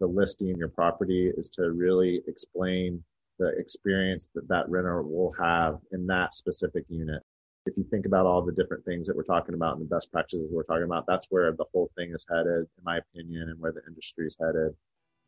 the listing your property is to really explain the experience that that renter will have in that specific unit. If you think about all the different things that we're talking about and the best practices we're talking about, that's where the whole thing is headed, in my opinion, and where the industry is headed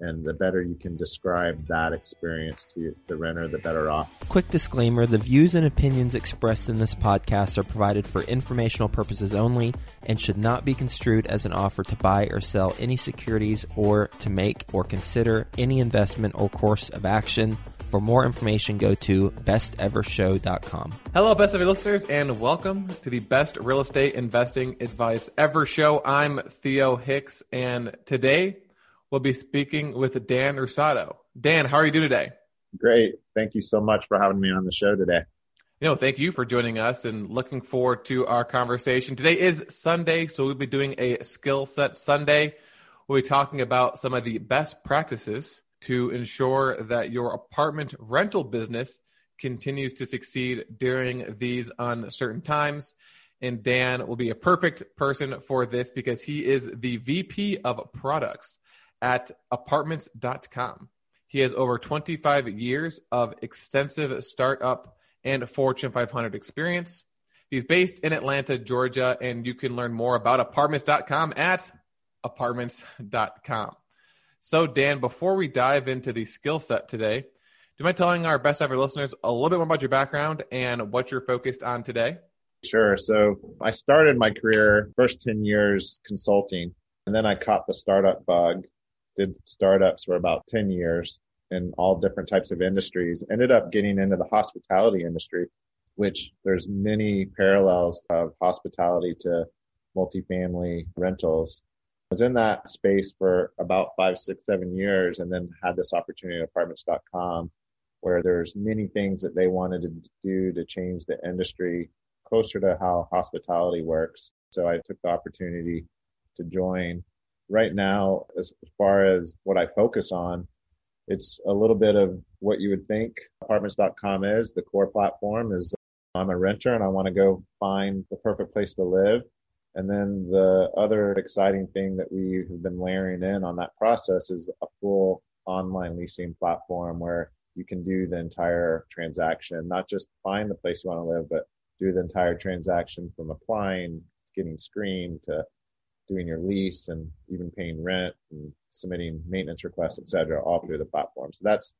and the better you can describe that experience to the renter, the better off. Quick disclaimer the views and opinions expressed in this podcast are provided for informational purposes only and should not be construed as an offer to buy or sell any securities or to make or consider any investment or course of action. For more information, go to bestevershow.com. Hello, best ever listeners, and welcome to the Best Real Estate Investing Advice Ever Show. I'm Theo Hicks, and today we'll be speaking with Dan Rosado. Dan, how are you doing today? Great. Thank you so much for having me on the show today. You know, thank you for joining us and looking forward to our conversation. Today is Sunday, so we'll be doing a skill set Sunday. We'll be talking about some of the best practices to ensure that your apartment rental business continues to succeed during these uncertain times. And Dan will be a perfect person for this because he is the VP of products at apartments.com. He has over 25 years of extensive startup and Fortune 500 experience. He's based in Atlanta, Georgia, and you can learn more about apartments.com at apartments.com. So, Dan, before we dive into the skill set today, do you mind telling our best ever listeners a little bit more about your background and what you're focused on today? Sure. So, I started my career first 10 years consulting, and then I caught the startup bug did startups for about 10 years in all different types of industries, ended up getting into the hospitality industry, which there's many parallels of hospitality to multifamily rentals. I was in that space for about five, six, seven years and then had this opportunity at apartments.com where there's many things that they wanted to do to change the industry closer to how hospitality works. So I took the opportunity to join right now, as far as what I focus on, it's a little bit of what you would think apartments.com is. The core platform is I'm a renter and I want to go find the perfect place to live. And then the other exciting thing that we have been layering in on that process is a full online leasing platform where you can do the entire transaction, not just find the place you want to live, but do the entire transaction from applying, getting screened to doing your lease and even paying rent and submitting maintenance requests, et cetera, all through the platform. So that's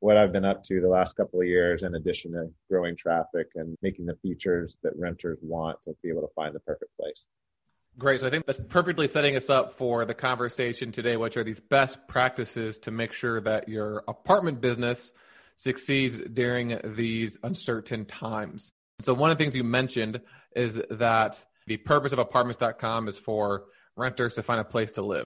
what I've been up to the last couple of years, in addition to growing traffic and making the features that renters want to be able to find the perfect place. Great. So I think that's perfectly setting us up for the conversation today, which are these best practices to make sure that your apartment business succeeds during these uncertain times. So one of the things you mentioned is that the purpose of apartments.com is for renters to find a place to live.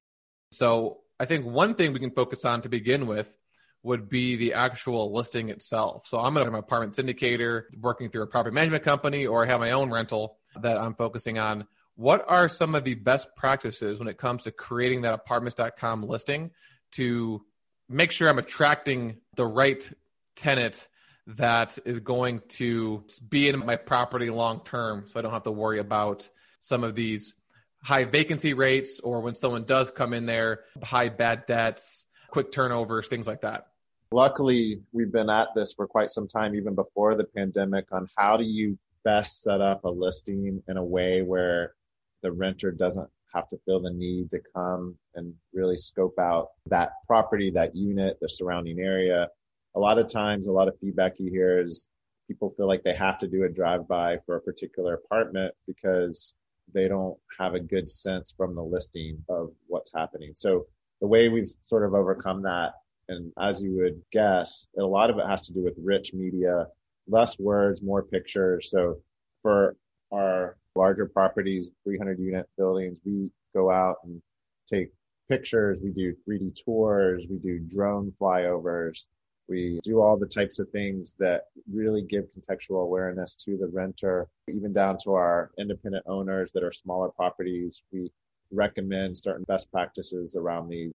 So I think one thing we can focus on to begin with would be the actual listing itself. So I'm an apartment syndicator working through a property management company, or I have my own rental that I'm focusing on. What are some of the best practices when it comes to creating that apartments.com listing to make sure I'm attracting the right tenant that is going to be in my property long term so I don't have to worry about some of these high vacancy rates or when someone does come in there, high bad debts, quick turnovers, things like that. Luckily, we've been at this for quite some time, even before the pandemic, on how do you best set up a listing in a way where the renter doesn't have to feel the need to come and really scope out that property, that unit, the surrounding area, a lot of times, a lot of feedback you hear is people feel like they have to do a drive by for a particular apartment because they don't have a good sense from the listing of what's happening. So the way we've sort of overcome that, and as you would guess, a lot of it has to do with rich media, less words, more pictures. So for our larger properties, 300 unit buildings, we go out and take pictures. We do 3D tours. We do drone flyovers. We do all the types of things that really give contextual awareness to the renter, even down to our independent owners that are smaller properties. We recommend certain best practices around these.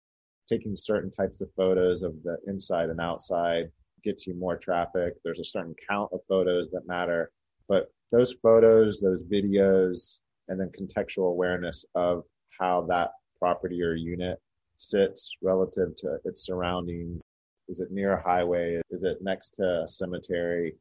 Taking certain types of photos of the inside and outside gets you more traffic. There's a certain count of photos that matter. But those photos, those videos, and then contextual awareness of how that property or unit sits relative to its surroundings. Is it near a highway? Is it next to a cemetery?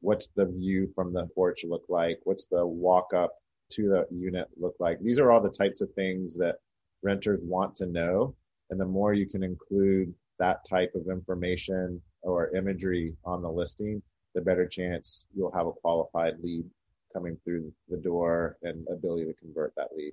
What's the view from the porch look like? What's the walk up to the unit look like? These are all the types of things that renters want to know. And the more you can include that type of information or imagery on the listing, the better chance you'll have a qualified lead coming through the door and ability to convert that lead.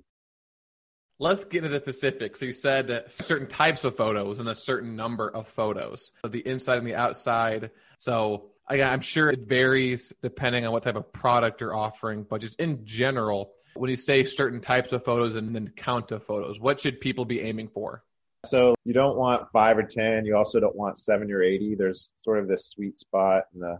Let's get into the specifics. So you said certain types of photos and a certain number of photos, the inside and the outside. So again, I'm sure it varies depending on what type of product you're offering, but just in general, when you say certain types of photos and then count of photos, what should people be aiming for? So you don't want five or 10. You also don't want 70 or 80. There's sort of this sweet spot in the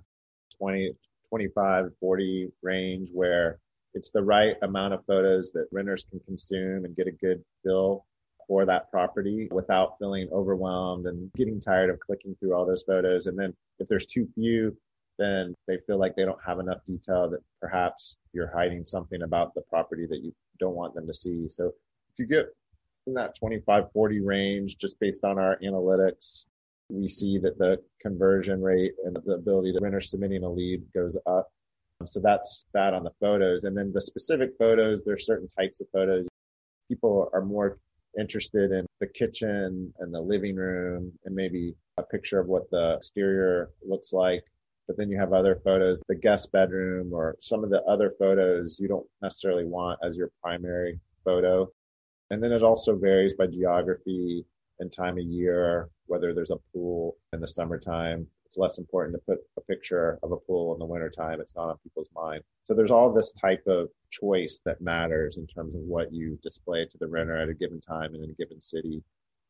20, 25, 40 range where it's the right amount of photos that renters can consume and get a good feel for that property without feeling overwhelmed and getting tired of clicking through all those photos. And then if there's too few, then they feel like they don't have enough detail that perhaps you're hiding something about the property that you don't want them to see. So if you get in that 25, 40 range, just based on our analytics, we see that the conversion rate and the ability to renter submitting a lead goes up. Um, so that's that on the photos. And then the specific photos, there's certain types of photos. People are more interested in the kitchen and the living room and maybe a picture of what the exterior looks like. But then you have other photos, the guest bedroom or some of the other photos you don't necessarily want as your primary photo. And then it also varies by geography and time of year, whether there's a pool in the summertime. It's less important to put a picture of a pool in the wintertime. It's not on people's mind. So there's all this type of choice that matters in terms of what you display to the renter at a given time in a given city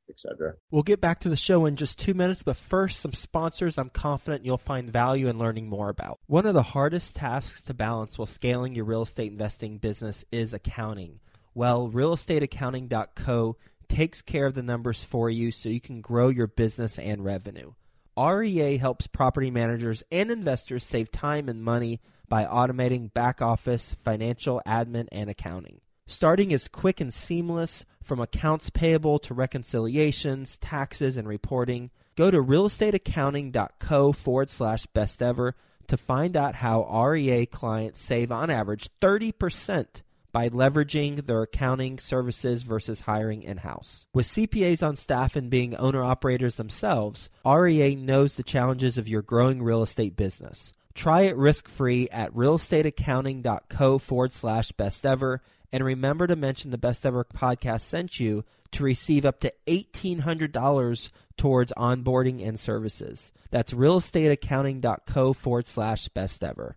etc. We'll get back to the show in just two minutes, but first, some sponsors I'm confident you'll find value in learning more about. One of the hardest tasks to balance while scaling your real estate investing business is accounting. Well, realestateaccounting.co takes care of the numbers for you so you can grow your business and revenue. REA helps property managers and investors save time and money by automating back office, financial, admin, and accounting. Starting is quick and seamless from accounts payable to reconciliations, taxes, and reporting. Go to realestateaccounting.co forward slash best ever to find out how REA clients save on average 30% by leveraging their accounting services versus hiring in house. With CPAs on staff and being owner operators themselves, REA knows the challenges of your growing real estate business. Try it risk free at realestateaccounting.co forward slash best ever. And remember to mention the Best Ever podcast sent you to receive up to $1,800 towards onboarding and services. That's realestateaccounting.co forward slash best ever.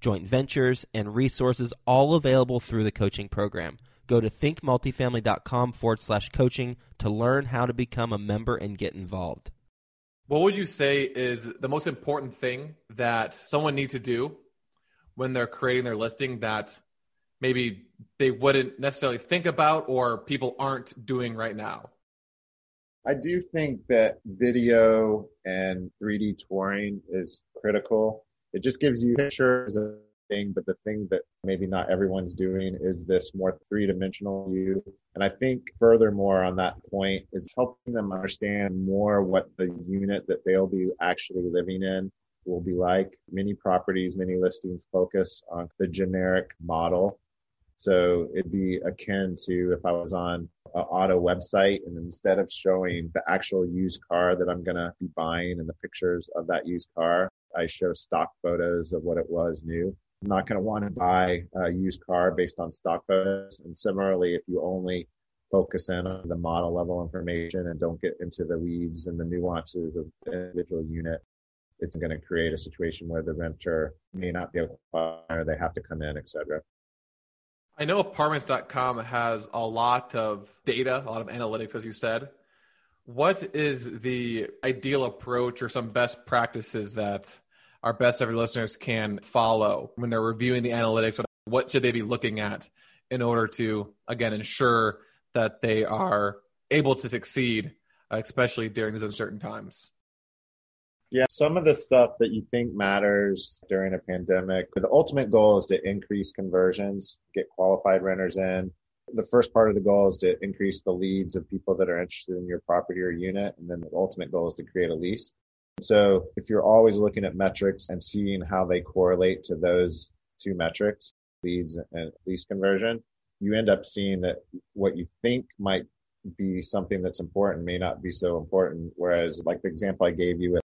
joint ventures, and resources all available through the coaching program. Go to thinkmultifamily.com forward slash coaching to learn how to become a member and get involved. What would you say is the most important thing that someone needs to do when they're creating their listing that maybe they wouldn't necessarily think about or people aren't doing right now? I do think that video and 3D touring is critical. It just gives you pictures of thing, but the thing that maybe not everyone's doing is this more three dimensional view. And I think furthermore on that point is helping them understand more what the unit that they'll be actually living in will be like. Many properties, many listings focus on the generic model. So it'd be akin to if I was on an auto website and instead of showing the actual used car that I'm going to be buying and the pictures of that used car, I show stock photos of what it was new. I'm not going to want to buy a used car based on stock photos. And similarly, if you only focus in on the model level information and don't get into the weeds and the nuances of the individual unit, it's going to create a situation where the renter may not be able to buy or they have to come in, et cetera. I know apartments.com has a lot of data, a lot of analytics, as you said. What is the ideal approach or some best practices that our best ever listeners can follow when they're reviewing the analytics? What should they be looking at in order to, again, ensure that they are able to succeed, especially during these uncertain times? Yeah, some of the stuff that you think matters during a pandemic, the ultimate goal is to increase conversions, get qualified renters in. The first part of the goal is to increase the leads of people that are interested in your property or unit. And then the ultimate goal is to create a lease. So if you're always looking at metrics and seeing how they correlate to those two metrics, leads and lease conversion, you end up seeing that what you think might be something that's important may not be so important. Whereas like the example I gave you with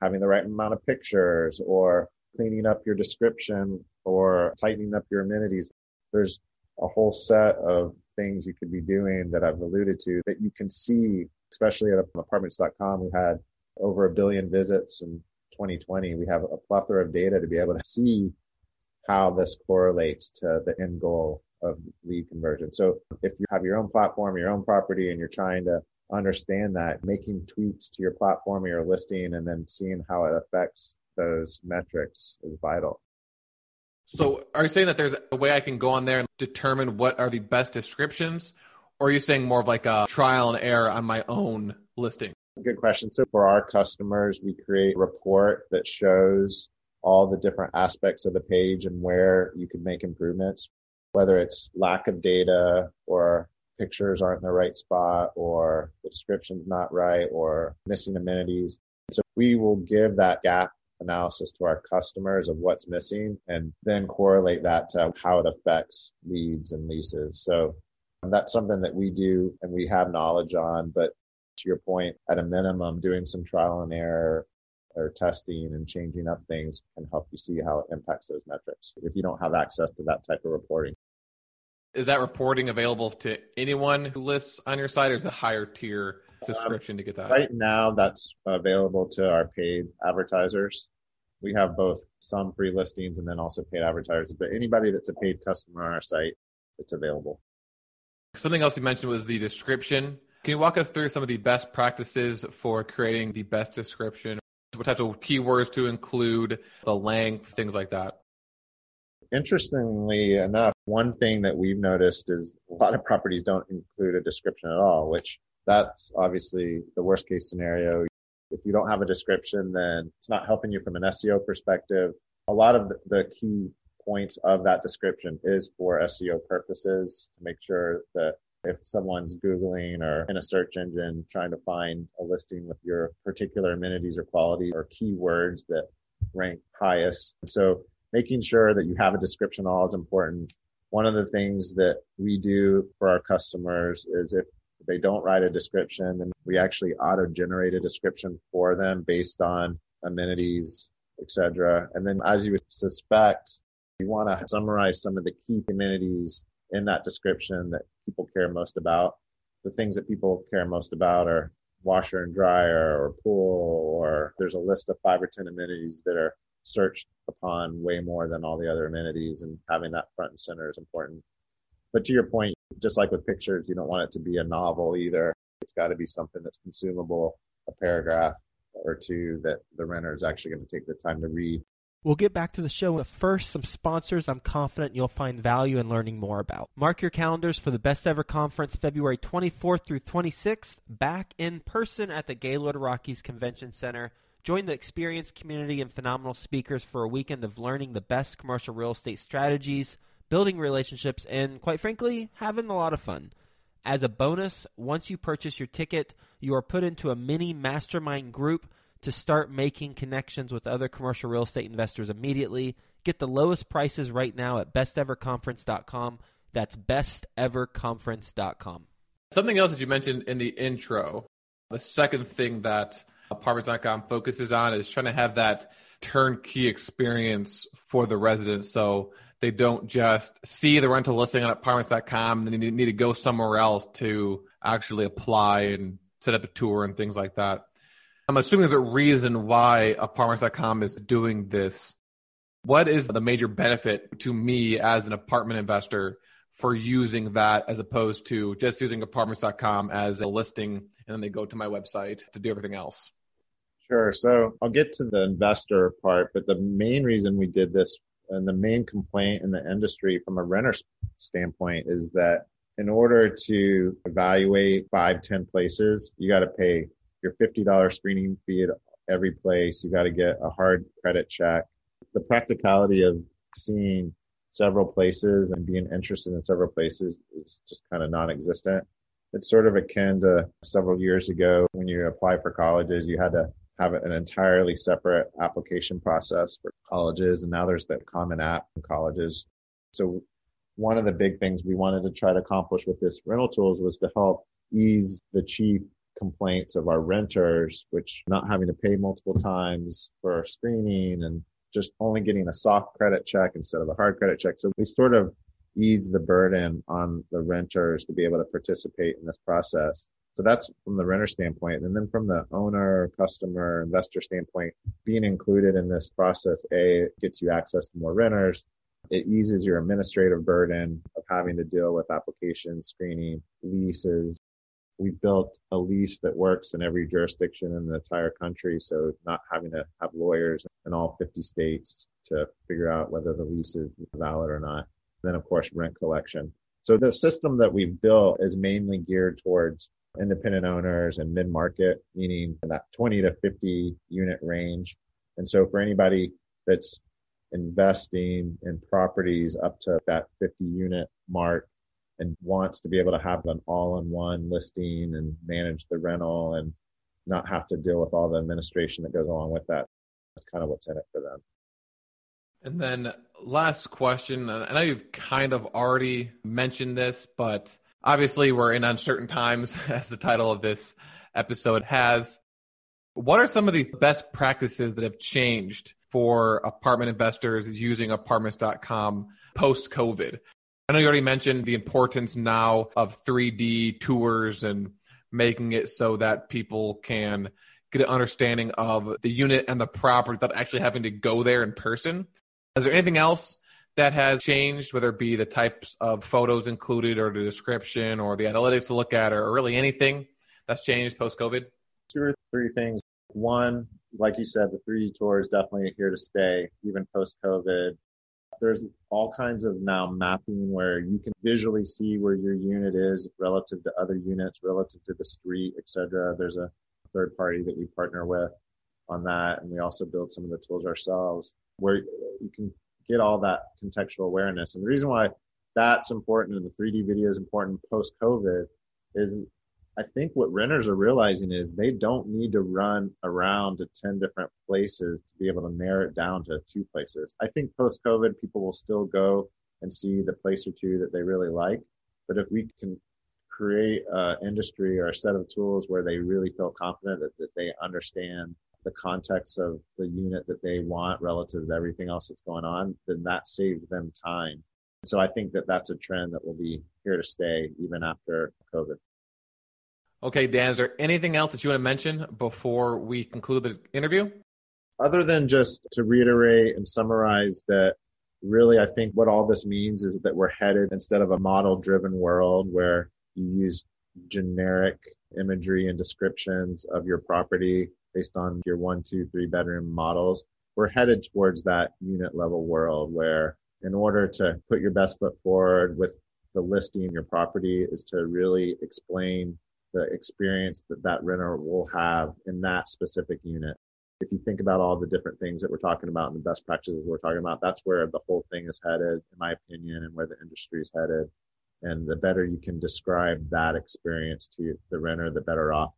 having the right amount of pictures or cleaning up your description or tightening up your amenities, there's a whole set of things you could be doing that I've alluded to that you can see, especially at apartments.com. We had over a billion visits in 2020. We have a plethora of data to be able to see how this correlates to the end goal of lead conversion. So if you have your own platform, your own property, and you're trying to understand that, making tweaks to your platform or your listing and then seeing how it affects those metrics is vital. So are you saying that there's a way I can go on there and determine what are the best descriptions? Or are you saying more of like a trial and error on my own listing? Good question. So for our customers, we create a report that shows all the different aspects of the page and where you can make improvements, whether it's lack of data or pictures aren't in the right spot or the description's not right or missing amenities. So we will give that gap analysis to our customers of what's missing and then correlate that to how it affects leads and leases. So um, that's something that we do and we have knowledge on, but to your point, at a minimum, doing some trial and error or testing and changing up things can help you see how it impacts those metrics if you don't have access to that type of reporting. Is that reporting available to anyone who lists on your site or is it a higher tier subscription um, to get that? Right now, that's available to our paid advertisers. We have both some free listings and then also paid advertisers, but anybody that's a paid customer on our site, it's available. Something else you mentioned was the description. Can you walk us through some of the best practices for creating the best description? What types of keywords to include, the length, things like that? Interestingly enough, one thing that we've noticed is a lot of properties don't include a description at all, which that's obviously the worst case scenario. If you don't have a description, then it's not helping you from an SEO perspective. A lot of the key points of that description is for SEO purposes to make sure that if someone's Googling or in a search engine trying to find a listing with your particular amenities or quality or keywords that rank highest. So making sure that you have a description all is important. One of the things that we do for our customers is if they don't write a description, then we actually auto generate a description for them based on amenities, etc. And then as you would suspect, you want to summarize some of the key amenities in that description that people care most about. The things that people care most about are washer and dryer or pool, or there's a list of five or 10 amenities that are searched upon way more than all the other amenities and having that front and center is important. But to your point, just like with pictures, you don't want it to be a novel either. It's got to be something that's consumable, a paragraph or two that the renter is actually going to take the time to read. We'll get back to the show, but first, some sponsors I'm confident you'll find value in learning more about. Mark your calendars for the Best Ever Conference February 24th through 26th, back in person at the Gaylord Rockies Convention Center. Join the experienced community and phenomenal speakers for a weekend of learning the best commercial real estate strategies, building relationships, and quite frankly, having a lot of fun. As a bonus, once you purchase your ticket, you are put into a mini mastermind group to start making connections with other commercial real estate investors immediately. Get the lowest prices right now at besteverconference.com. That's besteverconference.com. Something else that you mentioned in the intro, the second thing that apartments.com focuses on is trying to have that turnkey experience for the residents. So they don't just see the rental listing on apartments.com and then they need to go somewhere else to actually apply and set up a tour and things like that. I'm assuming there's a reason why apartments.com is doing this. What is the major benefit to me as an apartment investor for using that as opposed to just using apartments.com as a listing and then they go to my website to do everything else? Sure. So I'll get to the investor part, but the main reason we did this and the main complaint in the industry from a renter standpoint is that in order to evaluate five, 10 places, you got to pay your $50 screening fee at every place. You got to get a hard credit check. The practicality of seeing several places and being interested in several places is just kind of non-existent. It's sort of akin to several years ago when you apply for colleges, you had to have an entirely separate application process for colleges. And now there's the common app in colleges. So one of the big things we wanted to try to accomplish with this rental tools was to help ease the chief complaints of our renters, which not having to pay multiple times for screening and just only getting a soft credit check instead of a hard credit check. So we sort of ease the burden on the renters to be able to participate in this process. So that's from the renter standpoint. And then from the owner, customer, investor standpoint, being included in this process, A, gets you access to more renters. It eases your administrative burden of having to deal with applications, screening, leases, we built a lease that works in every jurisdiction in the entire country. So not having to have lawyers in all 50 states to figure out whether the lease is valid or not. Then of course, rent collection. So the system that we've built is mainly geared towards independent owners and mid market, meaning that 20 to 50 unit range. And so for anybody that's investing in properties up to that 50 unit mark, and wants to be able to have an all-in-one listing and manage the rental and not have to deal with all the administration that goes along with that. That's kind of what's in it for them. And then last question, I know you've kind of already mentioned this, but obviously we're in uncertain times as the title of this episode has. What are some of the best practices that have changed for apartment investors using apartments.com post COVID? I know you already mentioned the importance now of 3D tours and making it so that people can get an understanding of the unit and the property without actually having to go there in person. Is there anything else that has changed, whether it be the types of photos included or the description or the analytics to look at or really anything that's changed post COVID? Two or three things. One, like you said, the 3D tour is definitely here to stay, even post COVID. There's all kinds of now mapping where you can visually see where your unit is relative to other units, relative to the street, etc. There's a third party that we partner with on that, and we also build some of the tools ourselves where you can get all that contextual awareness. And the reason why that's important and the 3D video is important post COVID is I think what renters are realizing is they don't need to run around to 10 different places to be able to narrow it down to two places. I think post COVID, people will still go and see the place or two that they really like. But if we can create an industry or a set of tools where they really feel confident that, that they understand the context of the unit that they want relative to everything else that's going on, then that saves them time. So I think that that's a trend that will be here to stay even after COVID. Okay, Dan, is there anything else that you want to mention before we conclude the interview? Other than just to reiterate and summarize that really I think what all this means is that we're headed instead of a model driven world where you use generic imagery and descriptions of your property based on your one, two, three bedroom models. We're headed towards that unit level world where in order to put your best foot forward with the listing your property is to really explain the experience that that renter will have in that specific unit. If you think about all the different things that we're talking about and the best practices we're talking about, that's where the whole thing is headed, in my opinion, and where the industry is headed. And the better you can describe that experience to the renter, the better off,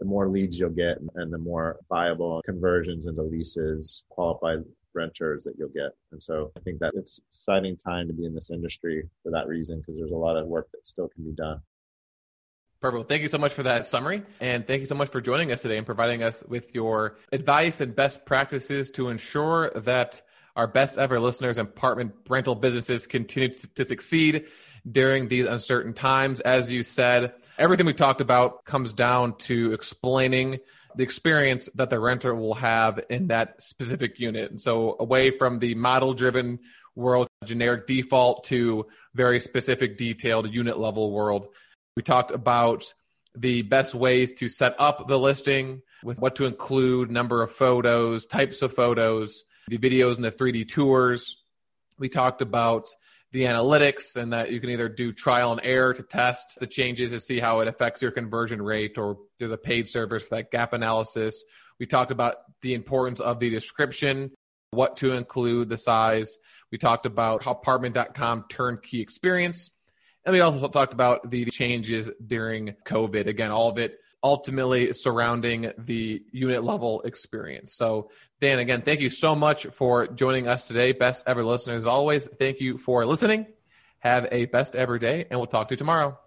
the more leads you'll get and the more viable conversions into leases, qualified renters that you'll get. And so I think that it's exciting time to be in this industry for that reason, because there's a lot of work that still can be done. Perfect. Thank you so much for that summary. And thank you so much for joining us today and providing us with your advice and best practices to ensure that our best ever listeners and apartment rental businesses continue to succeed during these uncertain times. As you said, everything we talked about comes down to explaining the experience that the renter will have in that specific unit. And so, away from the model driven world, generic default to very specific, detailed unit level world. We talked about the best ways to set up the listing with what to include, number of photos, types of photos, the videos and the 3D tours. We talked about the analytics and that you can either do trial and error to test the changes to see how it affects your conversion rate or there's a paid service for that gap analysis. We talked about the importance of the description, what to include, the size. We talked about how apartment.com turnkey experience. And we also talked about the changes during COVID. Again, all of it ultimately surrounding the unit level experience. So, Dan, again, thank you so much for joining us today. Best ever listeners, always, thank you for listening. Have a best ever day, and we'll talk to you tomorrow.